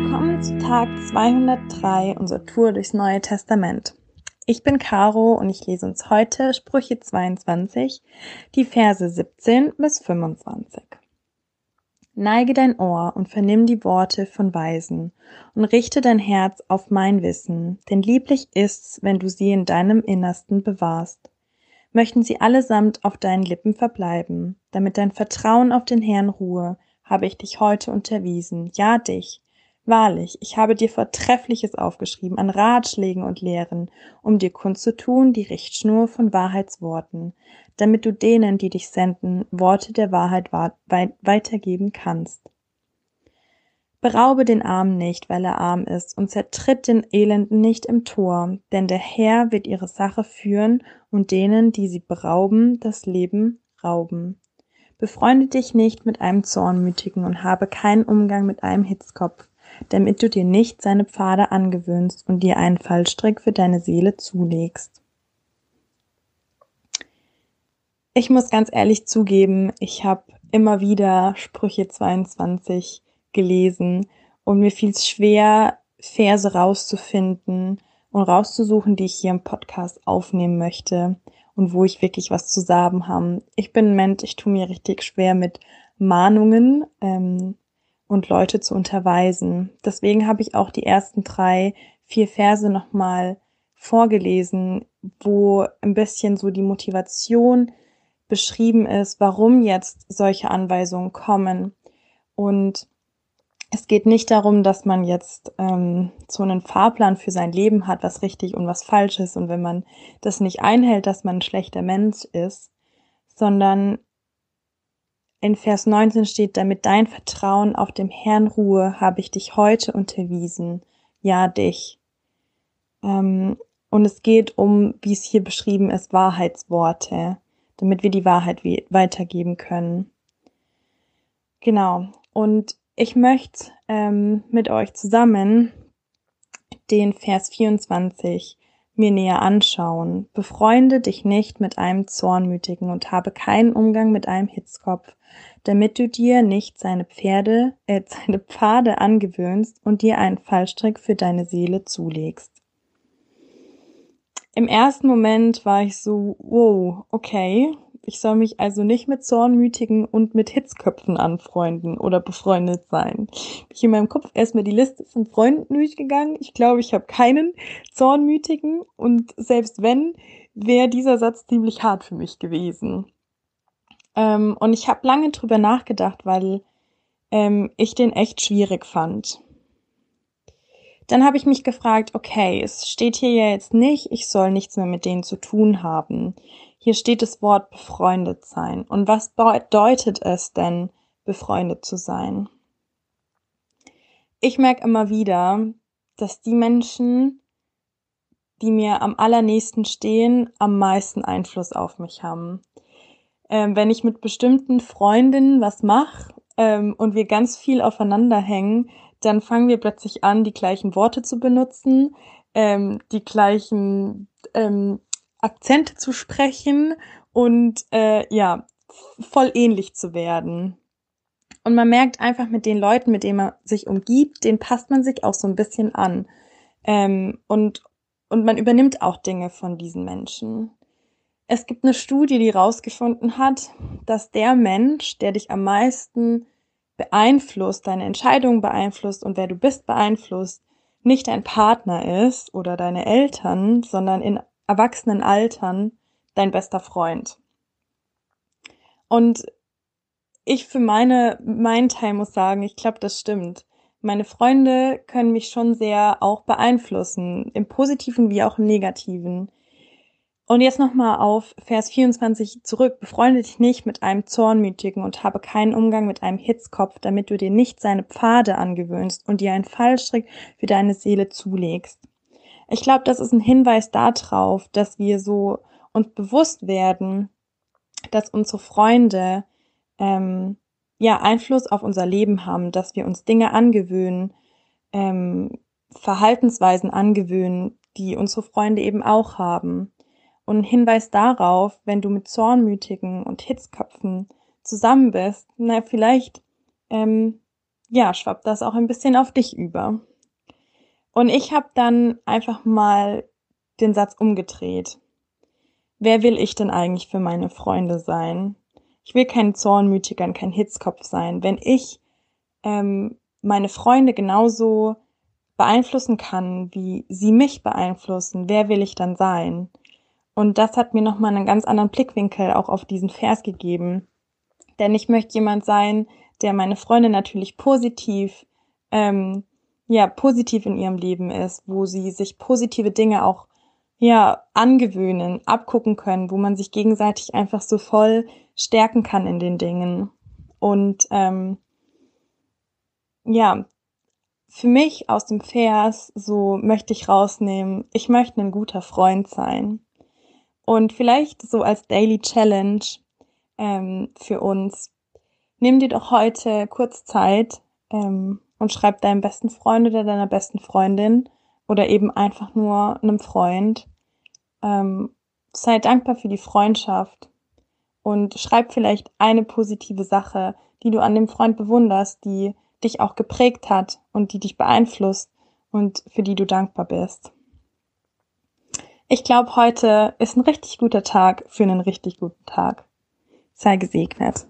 Willkommen zu Tag 203 unserer Tour durchs Neue Testament. Ich bin Caro und ich lese uns heute Sprüche 22, die Verse 17 bis 25. Neige dein Ohr und vernimm die Worte von Weisen und richte dein Herz auf mein Wissen, denn lieblich ist's, wenn du sie in deinem Innersten bewahrst. Möchten sie allesamt auf deinen Lippen verbleiben, damit dein Vertrauen auf den Herrn ruhe, habe ich dich heute unterwiesen, ja dich, Wahrlich, ich habe dir Vortreffliches aufgeschrieben an Ratschlägen und Lehren, um dir kundzutun die Richtschnur von Wahrheitsworten, damit du denen, die dich senden, Worte der Wahrheit weitergeben kannst. Beraube den Armen nicht, weil er arm ist, und zertritt den Elenden nicht im Tor, denn der Herr wird ihre Sache führen und denen, die sie berauben, das Leben rauben. Befreunde dich nicht mit einem Zornmütigen und habe keinen Umgang mit einem Hitzkopf, damit du dir nicht seine Pfade angewöhnst und dir einen Fallstrick für deine Seele zulegst. Ich muss ganz ehrlich zugeben, ich habe immer wieder Sprüche 22 gelesen und mir fiel es schwer, Verse rauszufinden und rauszusuchen, die ich hier im Podcast aufnehmen möchte und wo ich wirklich was zu sagen habe. Ich bin ein Mensch, ich tue mir richtig schwer mit Mahnungen. Ähm, und Leute zu unterweisen. Deswegen habe ich auch die ersten drei, vier Verse nochmal vorgelesen, wo ein bisschen so die Motivation beschrieben ist, warum jetzt solche Anweisungen kommen. Und es geht nicht darum, dass man jetzt ähm, so einen Fahrplan für sein Leben hat, was richtig und was falsch ist. Und wenn man das nicht einhält, dass man ein schlechter Mensch ist, sondern in Vers 19 steht, damit dein Vertrauen auf dem Herrn ruhe, habe ich dich heute unterwiesen. Ja, dich. Ähm, und es geht um, wie es hier beschrieben ist, Wahrheitsworte, damit wir die Wahrheit weitergeben können. Genau. Und ich möchte ähm, mit euch zusammen den Vers 24 mir näher anschauen. Befreunde dich nicht mit einem Zornmütigen und habe keinen Umgang mit einem Hitzkopf, damit du dir nicht seine Pferde, äh, seine Pfade angewöhnst und dir einen Fallstrick für deine Seele zulegst. Im ersten Moment war ich so, wow, okay, ich soll mich also nicht mit Zornmütigen und mit Hitzköpfen anfreunden oder befreundet sein. Bin ich in meinem Kopf erstmal die Liste von Freunden durchgegangen. Ich glaube, ich habe keinen Zornmütigen und selbst wenn, wäre dieser Satz ziemlich hart für mich gewesen. Ähm, und ich habe lange drüber nachgedacht, weil ähm, ich den echt schwierig fand. Dann habe ich mich gefragt, okay, es steht hier ja jetzt nicht, ich soll nichts mehr mit denen zu tun haben. Hier steht das Wort befreundet sein. Und was bedeutet es denn, befreundet zu sein? Ich merke immer wieder, dass die Menschen, die mir am allernächsten stehen, am meisten Einfluss auf mich haben. Ähm, wenn ich mit bestimmten Freundinnen was mache ähm, und wir ganz viel aufeinander hängen, dann fangen wir plötzlich an, die gleichen Worte zu benutzen, ähm, die gleichen ähm, Akzente zu sprechen und äh, ja, voll ähnlich zu werden. Und man merkt einfach mit den Leuten, mit denen man sich umgibt, den passt man sich auch so ein bisschen an. Ähm, und, und man übernimmt auch Dinge von diesen Menschen. Es gibt eine Studie, die rausgefunden hat, dass der Mensch, der dich am meisten beeinflusst, deine Entscheidungen beeinflusst und wer du bist beeinflusst, nicht dein Partner ist oder deine Eltern, sondern in Erwachsenenaltern dein bester Freund. Und ich für meine, meinen Teil muss sagen, ich glaube, das stimmt. Meine Freunde können mich schon sehr auch beeinflussen, im Positiven wie auch im Negativen. Und jetzt nochmal auf Vers 24 zurück. Befreunde dich nicht mit einem Zornmütigen und habe keinen Umgang mit einem Hitzkopf, damit du dir nicht seine Pfade angewöhnst und dir einen Fallstrick für deine Seele zulegst. Ich glaube, das ist ein Hinweis darauf, dass wir so uns bewusst werden, dass unsere Freunde ähm, ja Einfluss auf unser Leben haben, dass wir uns Dinge angewöhnen, ähm, Verhaltensweisen angewöhnen, die unsere Freunde eben auch haben. Und ein Hinweis darauf, wenn du mit Zornmütigen und Hitzköpfen zusammen bist, na vielleicht ähm, ja, schwappt das auch ein bisschen auf dich über. Und ich habe dann einfach mal den Satz umgedreht. Wer will ich denn eigentlich für meine Freunde sein? Ich will kein Zornmütiger und kein Hitzkopf sein. Wenn ich ähm, meine Freunde genauso beeinflussen kann, wie sie mich beeinflussen, wer will ich dann sein? Und das hat mir nochmal einen ganz anderen Blickwinkel auch auf diesen Vers gegeben. Denn ich möchte jemand sein, der meine Freunde natürlich positiv, ähm, ja, positiv in ihrem Leben ist, wo sie sich positive Dinge auch, ja, angewöhnen, abgucken können, wo man sich gegenseitig einfach so voll stärken kann in den Dingen. Und ähm, ja, für mich aus dem Vers, so möchte ich rausnehmen, ich möchte ein guter Freund sein. Und vielleicht so als Daily Challenge ähm, für uns, nimm dir doch heute kurz Zeit ähm, und schreib deinem besten Freund oder deiner besten Freundin oder eben einfach nur einem Freund. Ähm, sei dankbar für die Freundschaft und schreib vielleicht eine positive Sache, die du an dem Freund bewunderst, die dich auch geprägt hat und die dich beeinflusst und für die du dankbar bist. Ich glaube, heute ist ein richtig guter Tag für einen richtig guten Tag. Sei gesegnet.